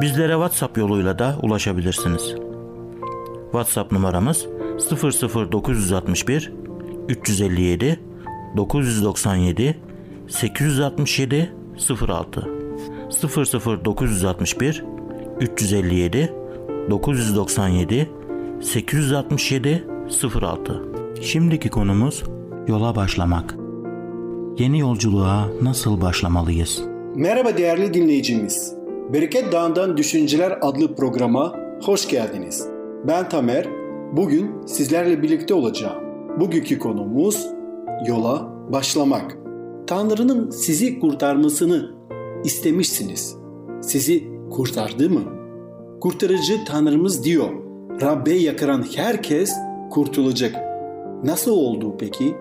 Bizlere WhatsApp yoluyla da ulaşabilirsiniz. WhatsApp numaramız 00961 357 997 867 06 00961 357 997 867 06 Şimdiki konumuz yola başlamak. Yeni yolculuğa nasıl başlamalıyız? Merhaba değerli dinleyicimiz. Bereket Dağı'ndan Düşünceler adlı programa hoş geldiniz. Ben Tamer. Bugün sizlerle birlikte olacağım. Bugünkü konumuz yola başlamak. Tanrı'nın sizi kurtarmasını istemişsiniz. Sizi kurtardı mı? Kurtarıcı Tanrımız diyor. Rabbe yakaran herkes kurtulacak. Nasıl oldu peki?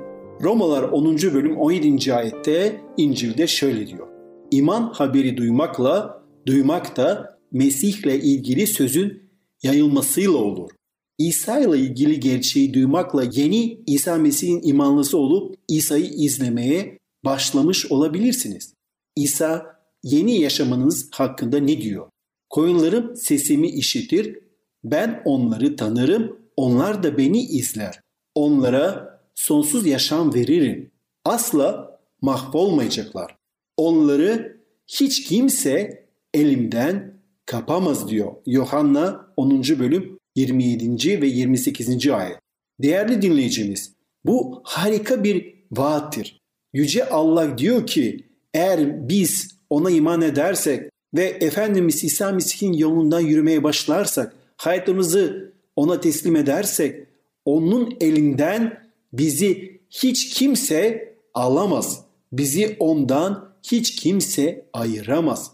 Romalar 10. bölüm 17. ayette İncil'de şöyle diyor. İman haberi duymakla, duymak da Mesih'le ilgili sözün yayılmasıyla olur. İsa ile ilgili gerçeği duymakla yeni İsa Mesih'in imanlısı olup İsa'yı izlemeye başlamış olabilirsiniz. İsa yeni yaşamınız hakkında ne diyor? Koyunlarım sesimi işitir, ben onları tanırım, onlar da beni izler. Onlara sonsuz yaşam veririm. Asla mahvolmayacaklar. Onları hiç kimse elimden kapamaz diyor. Yohanna 10. bölüm 27. ve 28. ayet. Değerli dinleyicimiz, bu harika bir vaattir. Yüce Allah diyor ki eğer biz ona iman edersek ve Efendimiz İsa Mesih'in yolundan yürümeye başlarsak, hayatımızı ona teslim edersek, onun elinden bizi hiç kimse alamaz. Bizi ondan hiç kimse ayıramaz.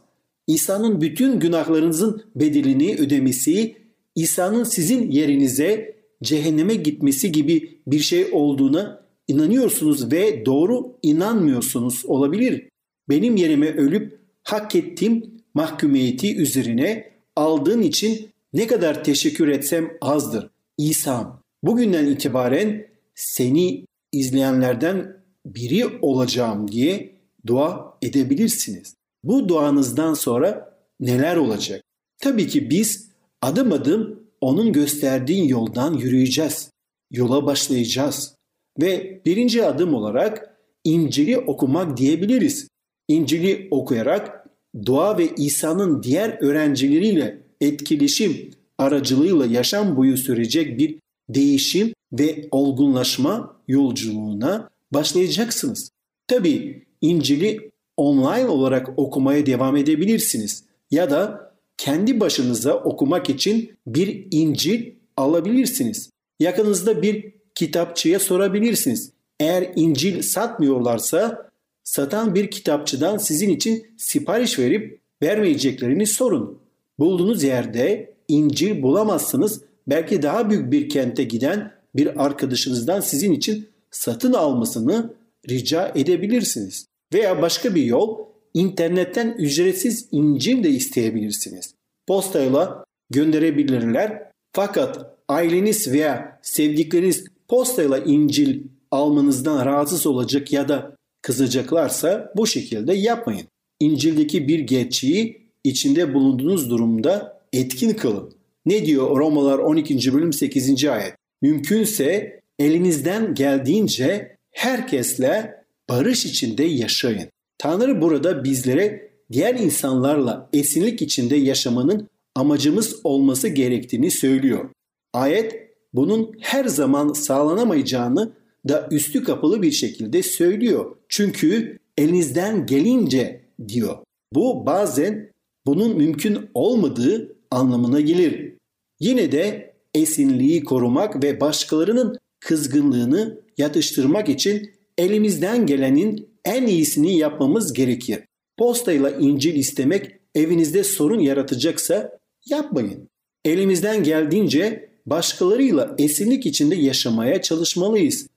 İsa'nın bütün günahlarınızın bedelini ödemesi, İsa'nın sizin yerinize cehenneme gitmesi gibi bir şey olduğuna inanıyorsunuz ve doğru inanmıyorsunuz olabilir. Benim yerime ölüp hak ettiğim mahkumiyeti üzerine aldığın için ne kadar teşekkür etsem azdır. İsa'm bugünden itibaren seni izleyenlerden biri olacağım diye dua edebilirsiniz. Bu duanızdan sonra neler olacak? Tabii ki biz adım adım onun gösterdiğin yoldan yürüyeceğiz. Yola başlayacağız. Ve birinci adım olarak İncil'i okumak diyebiliriz. İncil'i okuyarak dua ve İsa'nın diğer öğrencileriyle etkileşim aracılığıyla yaşam boyu sürecek bir değişim ve olgunlaşma yolculuğuna başlayacaksınız. Tabi İncil'i online olarak okumaya devam edebilirsiniz ya da kendi başınıza okumak için bir İncil alabilirsiniz. Yakınızda bir kitapçıya sorabilirsiniz. Eğer İncil satmıyorlarsa satan bir kitapçıdan sizin için sipariş verip vermeyeceklerini sorun. Bulduğunuz yerde İncil bulamazsınız. Belki daha büyük bir kente giden bir arkadaşınızdan sizin için satın almasını rica edebilirsiniz. Veya başka bir yol internetten ücretsiz İncil de isteyebilirsiniz. Postayla gönderebilirler. Fakat aileniz veya sevdikleriniz postayla İncil almanızdan rahatsız olacak ya da kızacaklarsa bu şekilde yapmayın. İncil'deki bir gerçeği içinde bulunduğunuz durumda etkin kılın. Ne diyor Romalar 12. bölüm 8. ayet? Mümkünse elinizden geldiğince herkesle barış içinde yaşayın. Tanrı burada bizlere diğer insanlarla esinlik içinde yaşamanın amacımız olması gerektiğini söylüyor. Ayet bunun her zaman sağlanamayacağını da üstü kapalı bir şekilde söylüyor. Çünkü elinizden gelince diyor. Bu bazen bunun mümkün olmadığı anlamına gelir. Yine de esinliği korumak ve başkalarının kızgınlığını yatıştırmak için elimizden gelenin en iyisini yapmamız gerekir. Postayla İncil istemek evinizde sorun yaratacaksa yapmayın. Elimizden geldiğince başkalarıyla esinlik içinde yaşamaya çalışmalıyız.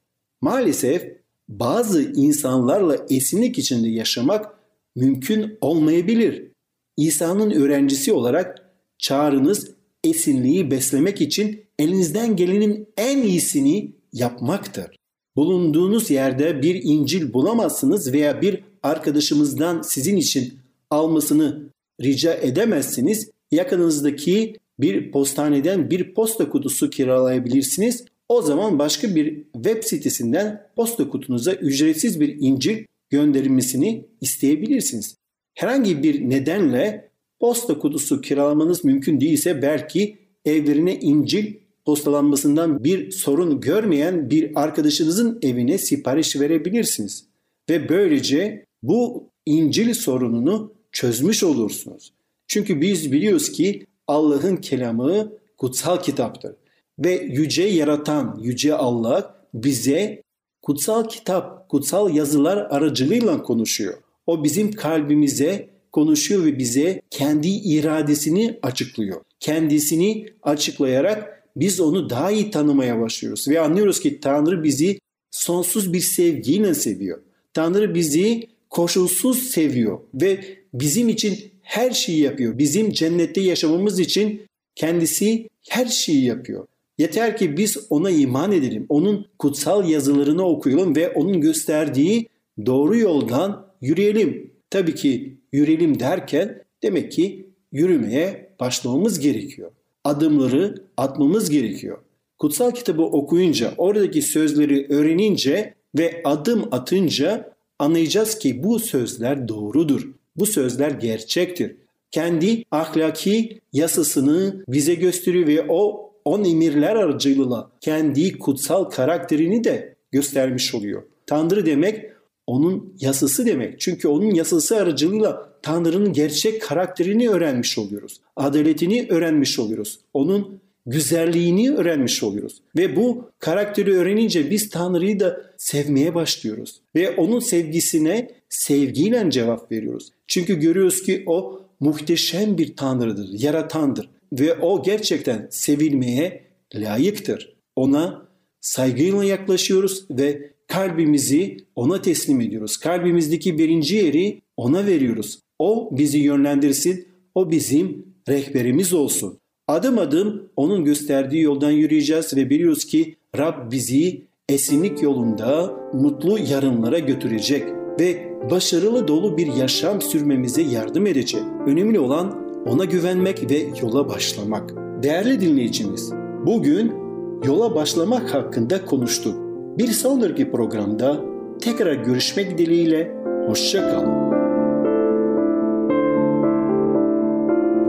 Maalesef bazı insanlarla esinlik içinde yaşamak mümkün olmayabilir. İsa'nın öğrencisi olarak çağrınız esinliği beslemek için elinizden gelenin en iyisini yapmaktır. Bulunduğunuz yerde bir İncil bulamazsınız veya bir arkadaşımızdan sizin için almasını rica edemezsiniz. Yakınınızdaki bir postaneden bir posta kutusu kiralayabilirsiniz. O zaman başka bir web sitesinden posta kutunuza ücretsiz bir İncil gönderilmesini isteyebilirsiniz. Herhangi bir nedenle posta kutusu kiralamanız mümkün değilse belki evlerine İncil postalanmasından bir sorun görmeyen bir arkadaşınızın evine sipariş verebilirsiniz. Ve böylece bu İncil sorununu çözmüş olursunuz. Çünkü biz biliyoruz ki Allah'ın kelamı kutsal kitaptır. Ve yüce yaratan, yüce Allah bize kutsal kitap, kutsal yazılar aracılığıyla konuşuyor. O bizim kalbimize konuşuyor ve bize kendi iradesini açıklıyor. Kendisini açıklayarak biz onu daha iyi tanımaya başlıyoruz ve anlıyoruz ki Tanrı bizi sonsuz bir sevgiyle seviyor. Tanrı bizi koşulsuz seviyor ve bizim için her şeyi yapıyor. Bizim cennette yaşamamız için kendisi her şeyi yapıyor. Yeter ki biz ona iman edelim. Onun kutsal yazılarını okuyalım ve onun gösterdiği doğru yoldan yürüyelim. Tabii ki yürüyelim derken demek ki yürümeye başlamamız gerekiyor. Adımları atmamız gerekiyor. Kutsal kitabı okuyunca, oradaki sözleri öğrenince ve adım atınca anlayacağız ki bu sözler doğrudur. Bu sözler gerçektir. Kendi ahlaki yasasını bize gösteriyor ve o on emirler aracılığıyla kendi kutsal karakterini de göstermiş oluyor. Tanrı demek onun yasası demek. Çünkü onun yasası aracılığıyla Tanrı'nın gerçek karakterini öğrenmiş oluyoruz. Adaletini öğrenmiş oluyoruz. Onun güzelliğini öğrenmiş oluyoruz. Ve bu karakteri öğrenince biz Tanrı'yı da sevmeye başlıyoruz. Ve onun sevgisine sevgiyle cevap veriyoruz. Çünkü görüyoruz ki o muhteşem bir Tanrı'dır, yaratandır. Ve o gerçekten sevilmeye layıktır. Ona saygıyla yaklaşıyoruz ve kalbimizi ona teslim ediyoruz. Kalbimizdeki birinci yeri ona veriyoruz. O bizi yönlendirsin, o bizim rehberimiz olsun. Adım adım onun gösterdiği yoldan yürüyeceğiz ve biliyoruz ki Rab bizi esinlik yolunda mutlu yarınlara götürecek ve başarılı dolu bir yaşam sürmemize yardım edecek. Önemli olan ona güvenmek ve yola başlamak. Değerli dinleyicimiz, bugün yola başlamak hakkında konuştuk. Bir sonraki programda tekrar görüşmek dileğiyle hoşça kalın.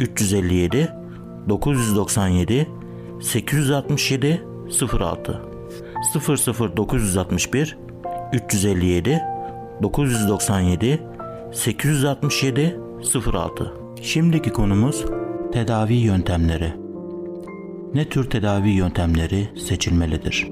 357 997 867 06 00961 357 997 867 06 Şimdiki konumuz tedavi yöntemleri. Ne tür tedavi yöntemleri seçilmelidir?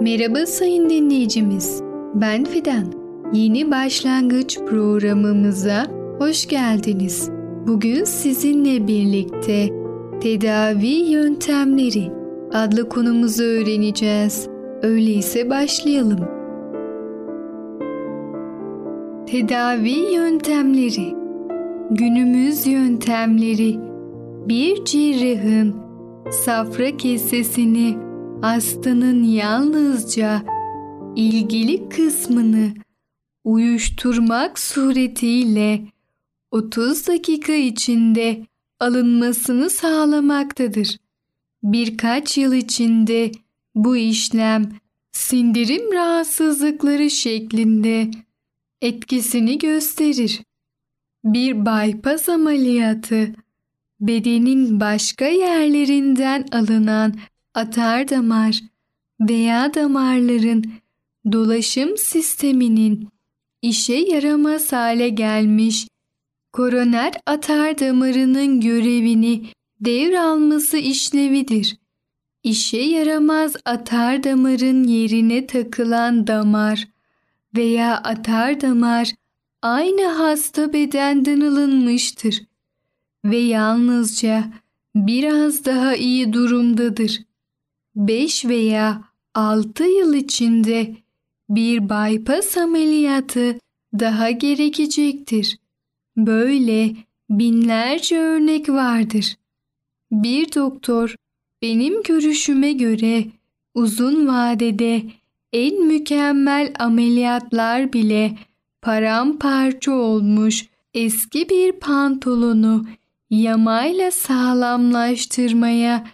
Merhaba sayın dinleyicimiz. Ben Fidan. Yeni başlangıç programımıza hoş geldiniz. Bugün sizinle birlikte tedavi yöntemleri adlı konumuzu öğreneceğiz. Öyleyse başlayalım. Tedavi yöntemleri Günümüz yöntemleri bir cerrahın safra kesesini hastanın yalnızca ilgili kısmını uyuşturmak suretiyle 30 dakika içinde alınmasını sağlamaktadır. Birkaç yıl içinde bu işlem sindirim rahatsızlıkları şeklinde etkisini gösterir. Bir bypass ameliyatı bedenin başka yerlerinden alınan atar damar veya damarların dolaşım sisteminin işe yaramaz hale gelmiş koroner atar damarının görevini devralması işlevidir. İşe yaramaz atar damarın yerine takılan damar veya atar damar aynı hasta bedenden alınmıştır ve yalnızca biraz daha iyi durumdadır. 5 veya 6 yıl içinde bir bypass ameliyatı daha gerekecektir. Böyle binlerce örnek vardır. Bir doktor benim görüşüme göre uzun vadede en mükemmel ameliyatlar bile paramparça olmuş eski bir pantolonu yamayla sağlamlaştırmaya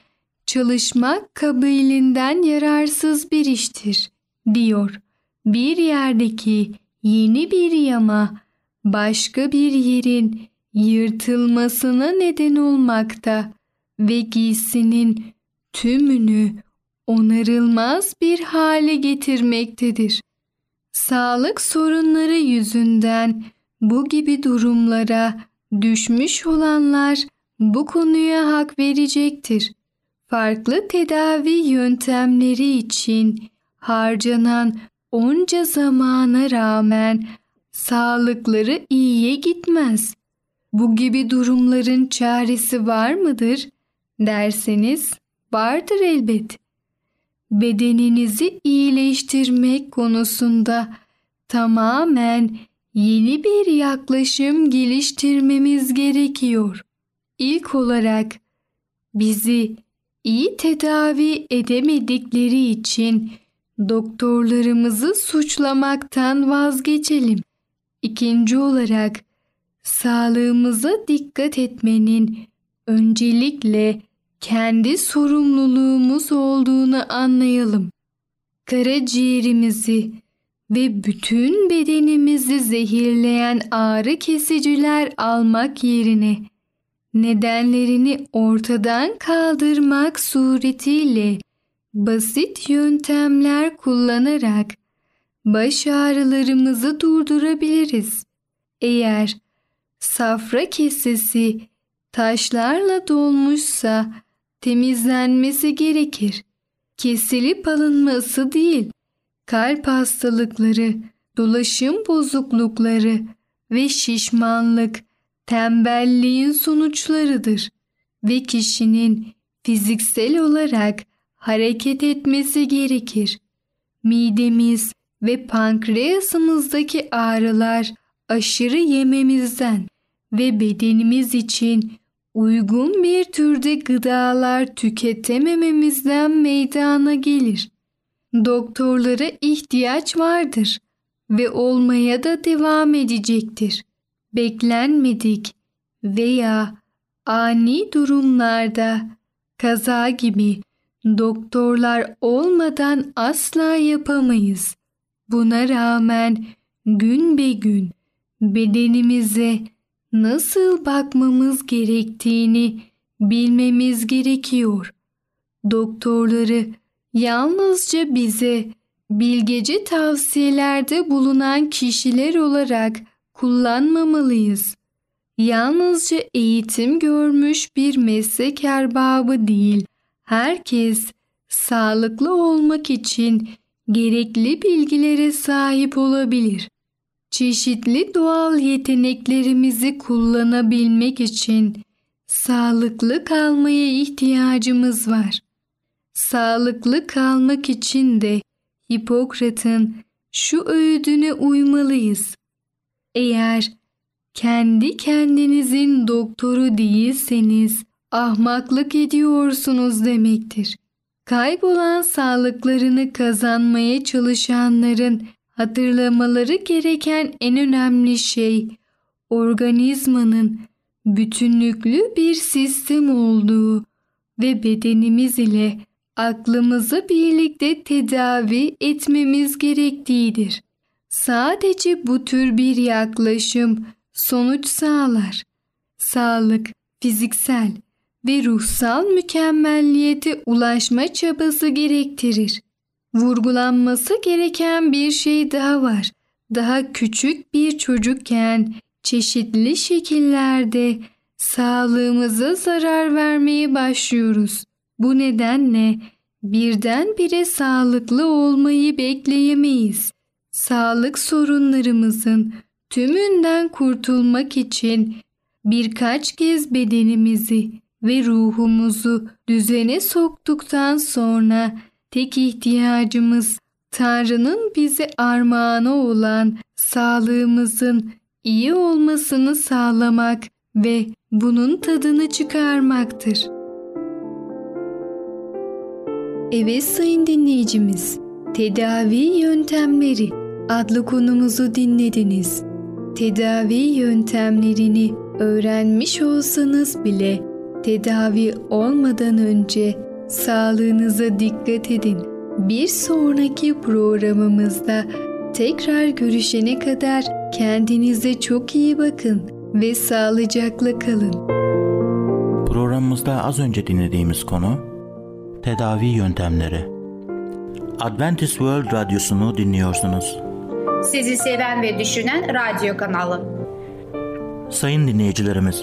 çalışmak kabilinden yararsız bir iştir, diyor. Bir yerdeki yeni bir yama başka bir yerin yırtılmasına neden olmakta ve giysinin tümünü onarılmaz bir hale getirmektedir. Sağlık sorunları yüzünden bu gibi durumlara düşmüş olanlar bu konuya hak verecektir. Farklı tedavi yöntemleri için harcanan onca zamana rağmen sağlıkları iyiye gitmez. Bu gibi durumların çaresi var mıdır derseniz vardır elbet. Bedeninizi iyileştirmek konusunda tamamen yeni bir yaklaşım geliştirmemiz gerekiyor. İlk olarak bizi iyi tedavi edemedikleri için doktorlarımızı suçlamaktan vazgeçelim. İkinci olarak sağlığımıza dikkat etmenin öncelikle kendi sorumluluğumuz olduğunu anlayalım. Karaciğerimizi ve bütün bedenimizi zehirleyen ağrı kesiciler almak yerine nedenlerini ortadan kaldırmak suretiyle basit yöntemler kullanarak baş ağrılarımızı durdurabiliriz. Eğer safra kesesi taşlarla dolmuşsa temizlenmesi gerekir. Kesilip alınması değil, kalp hastalıkları, dolaşım bozuklukları ve şişmanlık tembelliğin sonuçlarıdır ve kişinin fiziksel olarak hareket etmesi gerekir. Midemiz ve pankreasımızdaki ağrılar aşırı yememizden ve bedenimiz için uygun bir türde gıdalar tüketemememizden meydana gelir. Doktorlara ihtiyaç vardır ve olmaya da devam edecektir. Beklenmedik veya ani durumlarda kaza gibi doktorlar olmadan asla yapamayız. Buna rağmen gün be gün bedenimize nasıl bakmamız gerektiğini bilmemiz gerekiyor. Doktorları yalnızca bize bilgece tavsiyelerde bulunan kişiler olarak kullanmamalıyız. Yalnızca eğitim görmüş bir meslek erbabı değil, herkes sağlıklı olmak için gerekli bilgilere sahip olabilir. Çeşitli doğal yeteneklerimizi kullanabilmek için sağlıklı kalmaya ihtiyacımız var. Sağlıklı kalmak için de Hipokrat'ın şu öğüdüne uymalıyız. Eğer kendi kendinizin doktoru değilseniz ahmaklık ediyorsunuz demektir. Kaybolan sağlıklarını kazanmaya çalışanların hatırlamaları gereken en önemli şey organizmanın bütünlüklü bir sistem olduğu ve bedenimiz ile aklımızı birlikte tedavi etmemiz gerektiğidir. Sadece bu tür bir yaklaşım sonuç sağlar. Sağlık, fiziksel ve ruhsal mükemmelliyete ulaşma çabası gerektirir. Vurgulanması gereken bir şey daha var. Daha küçük bir çocukken çeşitli şekillerde sağlığımıza zarar vermeye başlıyoruz. Bu nedenle birdenbire sağlıklı olmayı bekleyemeyiz. Sağlık sorunlarımızın tümünden kurtulmak için birkaç kez bedenimizi ve ruhumuzu düzene soktuktan sonra tek ihtiyacımız Tanrı'nın bize armağanı olan sağlığımızın iyi olmasını sağlamak ve bunun tadını çıkarmaktır. Evet sayın dinleyicimiz, tedavi yöntemleri adlı konumuzu dinlediniz. Tedavi yöntemlerini öğrenmiş olsanız bile tedavi olmadan önce sağlığınıza dikkat edin. Bir sonraki programımızda tekrar görüşene kadar kendinize çok iyi bakın ve sağlıcakla kalın. Programımızda az önce dinlediğimiz konu tedavi yöntemleri. Adventist World Radyosu'nu dinliyorsunuz. Sizi seven ve düşünen radyo kanalı. Sayın dinleyicilerimiz,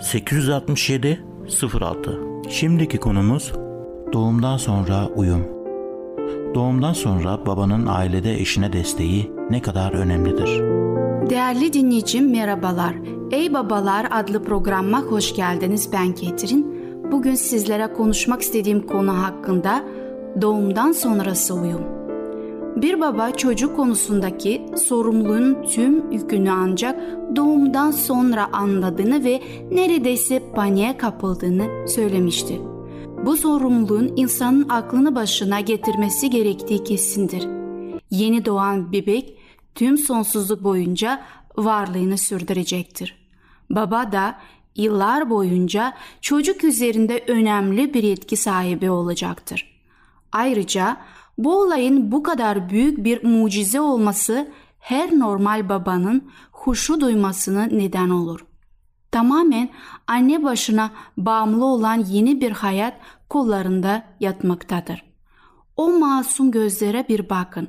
867 06 Şimdiki konumuz doğumdan sonra uyum. Doğumdan sonra babanın ailede eşine desteği ne kadar önemlidir? Değerli dinleyicim merhabalar. Ey Babalar adlı programıma hoş geldiniz. Ben Ketrin. Bugün sizlere konuşmak istediğim konu hakkında doğumdan sonrası uyum. Bir baba çocuk konusundaki sorumluluğun tüm yükünü ancak doğumdan sonra anladığını ve neredeyse paniğe kapıldığını söylemişti. Bu sorumluluğun insanın aklını başına getirmesi gerektiği kesindir. Yeni doğan bebek tüm sonsuzluk boyunca varlığını sürdürecektir. Baba da yıllar boyunca çocuk üzerinde önemli bir etki sahibi olacaktır. Ayrıca bu olayın bu kadar büyük bir mucize olması her normal babanın huşu duymasına neden olur. Tamamen anne başına bağımlı olan yeni bir hayat kollarında yatmaktadır. O masum gözlere bir bakın.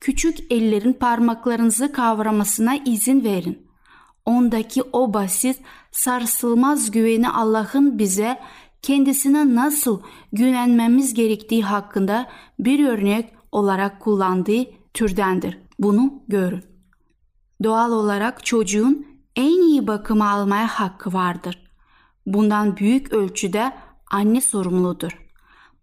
Küçük ellerin parmaklarınızı kavramasına izin verin. Ondaki o basit, sarsılmaz güveni Allah'ın bize kendisine nasıl güvenmemiz gerektiği hakkında bir örnek olarak kullandığı türdendir. Bunu görün. Doğal olarak çocuğun en iyi bakımı almaya hakkı vardır. Bundan büyük ölçüde anne sorumludur.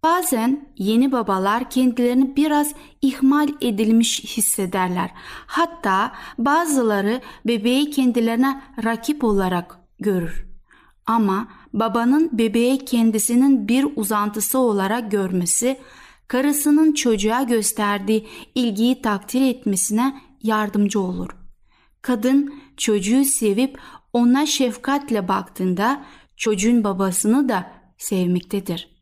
Bazen yeni babalar kendilerini biraz ihmal edilmiş hissederler. Hatta bazıları bebeği kendilerine rakip olarak görür. Ama babanın bebeği kendisinin bir uzantısı olarak görmesi, karısının çocuğa gösterdiği ilgiyi takdir etmesine yardımcı olur. Kadın çocuğu sevip ona şefkatle baktığında çocuğun babasını da sevmektedir.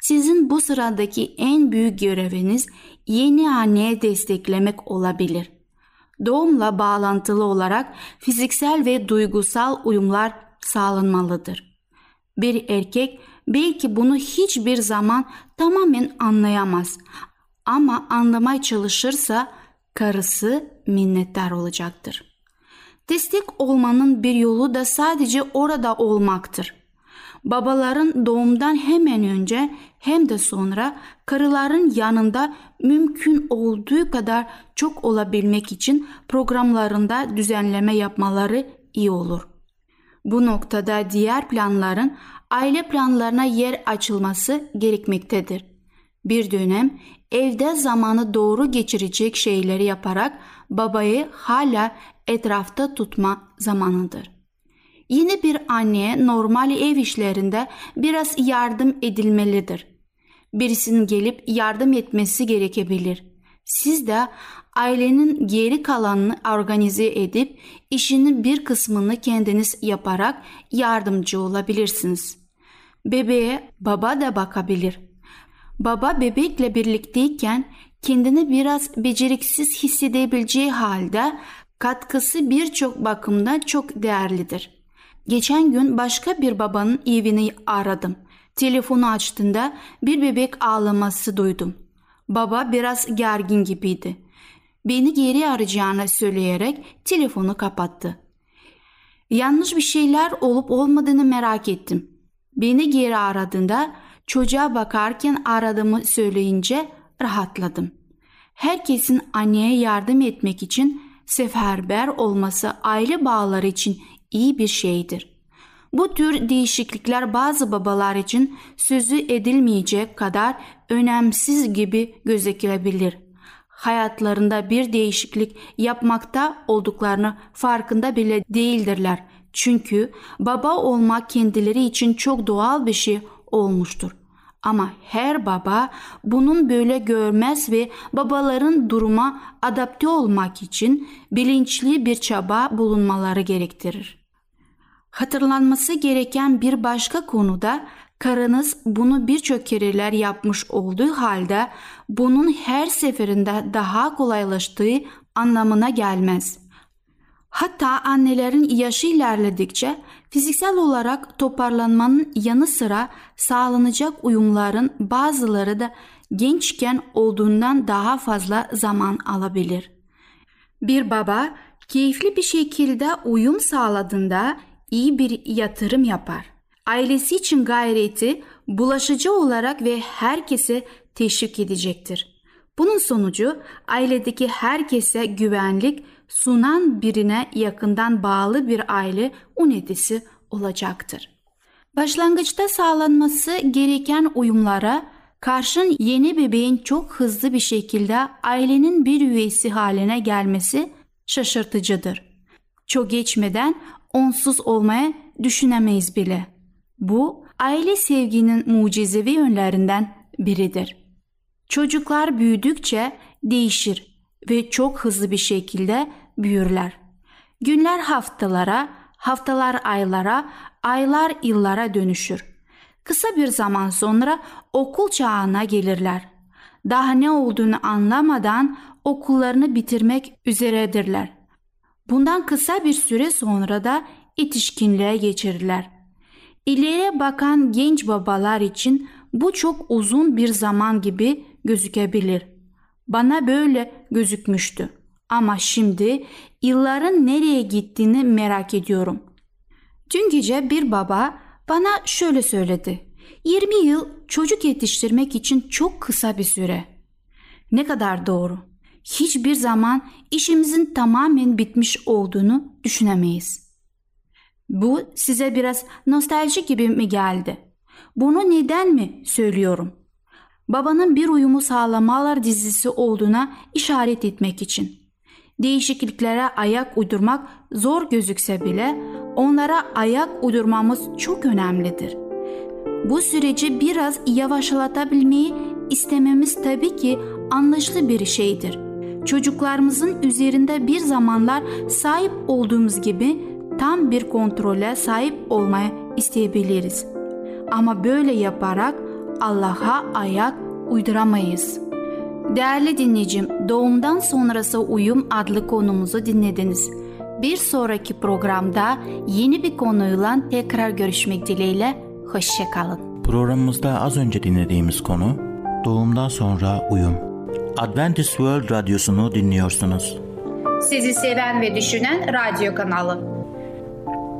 Sizin bu sıradaki en büyük göreviniz yeni anneye desteklemek olabilir. Doğumla bağlantılı olarak fiziksel ve duygusal uyumlar sağlanmalıdır. Bir erkek belki bunu hiçbir zaman tamamen anlayamaz ama anlamaya çalışırsa karısı minnettar olacaktır. Destek olmanın bir yolu da sadece orada olmaktır. Babaların doğumdan hemen önce hem de sonra karıların yanında mümkün olduğu kadar çok olabilmek için programlarında düzenleme yapmaları iyi olur. Bu noktada diğer planların aile planlarına yer açılması gerekmektedir. Bir dönem evde zamanı doğru geçirecek şeyleri yaparak babayı hala etrafta tutma zamanıdır. Yine bir anneye normal ev işlerinde biraz yardım edilmelidir. Birisinin gelip yardım etmesi gerekebilir. Siz de ailenin geri kalanını organize edip işinin bir kısmını kendiniz yaparak yardımcı olabilirsiniz. Bebeğe baba da bakabilir. Baba bebekle birlikteyken kendini biraz beceriksiz hissedebileceği halde katkısı birçok bakımda çok değerlidir. Geçen gün başka bir babanın evini aradım. Telefonu açtığında bir bebek ağlaması duydum. Baba biraz gergin gibiydi. Beni geri arayacağını söyleyerek telefonu kapattı. Yanlış bir şeyler olup olmadığını merak ettim. Beni geri aradığında çocuğa bakarken aradığımı söyleyince rahatladım. Herkesin anneye yardım etmek için seferber olması aile bağları için iyi bir şeydir. Bu tür değişiklikler bazı babalar için sözü edilmeyecek kadar önemsiz gibi gözükebilir. Hayatlarında bir değişiklik yapmakta olduklarını farkında bile değildirler. Çünkü baba olmak kendileri için çok doğal bir şey olmuştur. Ama her baba bunun böyle görmez ve babaların duruma adapte olmak için bilinçli bir çaba bulunmaları gerektirir. Hatırlanması gereken bir başka konuda karınız bunu birçok kereler yapmış olduğu halde bunun her seferinde daha kolaylaştığı anlamına gelmez. Hatta annelerin yaşı ilerledikçe fiziksel olarak toparlanmanın yanı sıra sağlanacak uyumların bazıları da gençken olduğundan daha fazla zaman alabilir. Bir baba keyifli bir şekilde uyum sağladığında iyi bir yatırım yapar. Ailesi için gayreti bulaşıcı olarak ve herkese teşvik edecektir. Bunun sonucu ailedeki herkese güvenlik sunan birine yakından bağlı bir aile unitesi olacaktır. Başlangıçta sağlanması gereken uyumlara karşın yeni bebeğin çok hızlı bir şekilde ailenin bir üyesi haline gelmesi şaşırtıcıdır. Çok geçmeden onsuz olmaya düşünemeyiz bile. Bu aile sevginin mucizevi yönlerinden biridir. Çocuklar büyüdükçe değişir ve çok hızlı bir şekilde büyürler. Günler haftalara, haftalar aylara, aylar yıllara dönüşür. Kısa bir zaman sonra okul çağına gelirler. Daha ne olduğunu anlamadan okullarını bitirmek üzeredirler. Bundan kısa bir süre sonra da yetişkinliğe geçirirler. İleriye bakan genç babalar için bu çok uzun bir zaman gibi gözükebilir. Bana böyle gözükmüştü. Ama şimdi yılların nereye gittiğini merak ediyorum. Dün gece bir baba bana şöyle söyledi. 20 yıl çocuk yetiştirmek için çok kısa bir süre. Ne kadar doğru. Hiçbir zaman işimizin tamamen bitmiş olduğunu düşünemeyiz. Bu size biraz nostalji gibi mi geldi? Bunu neden mi söylüyorum? Babanın bir uyumu sağlamalar dizisi olduğuna işaret etmek için. Değişikliklere ayak uydurmak zor gözükse bile onlara ayak uydurmamız çok önemlidir. Bu süreci biraz yavaşlatabilmeyi istememiz tabii ki anlaşılır bir şeydir. Çocuklarımızın üzerinde bir zamanlar sahip olduğumuz gibi tam bir kontrole sahip olmaya isteyebiliriz. Ama böyle yaparak Allah'a ayak uyduramayız. Değerli dinleyicim, doğumdan sonrası uyum adlı konumuzu dinlediniz. Bir sonraki programda yeni bir konuyla tekrar görüşmek dileğiyle. Hoşçakalın. Programımızda az önce dinlediğimiz konu doğumdan sonra uyum. Adventist World Radyosu'nu dinliyorsunuz. Sizi seven ve düşünen radyo kanalı.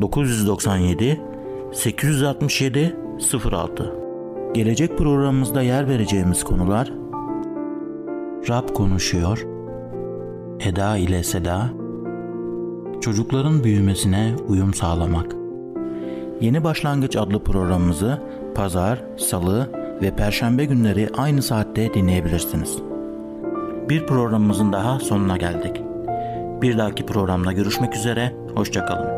997 867 06 Gelecek programımızda yer vereceğimiz konular Rab konuşuyor Eda ile Seda Çocukların büyümesine uyum sağlamak Yeni Başlangıç adlı programımızı pazar, salı ve perşembe günleri aynı saatte dinleyebilirsiniz. Bir programımızın daha sonuna geldik. Bir dahaki programda görüşmek üzere, hoşçakalın.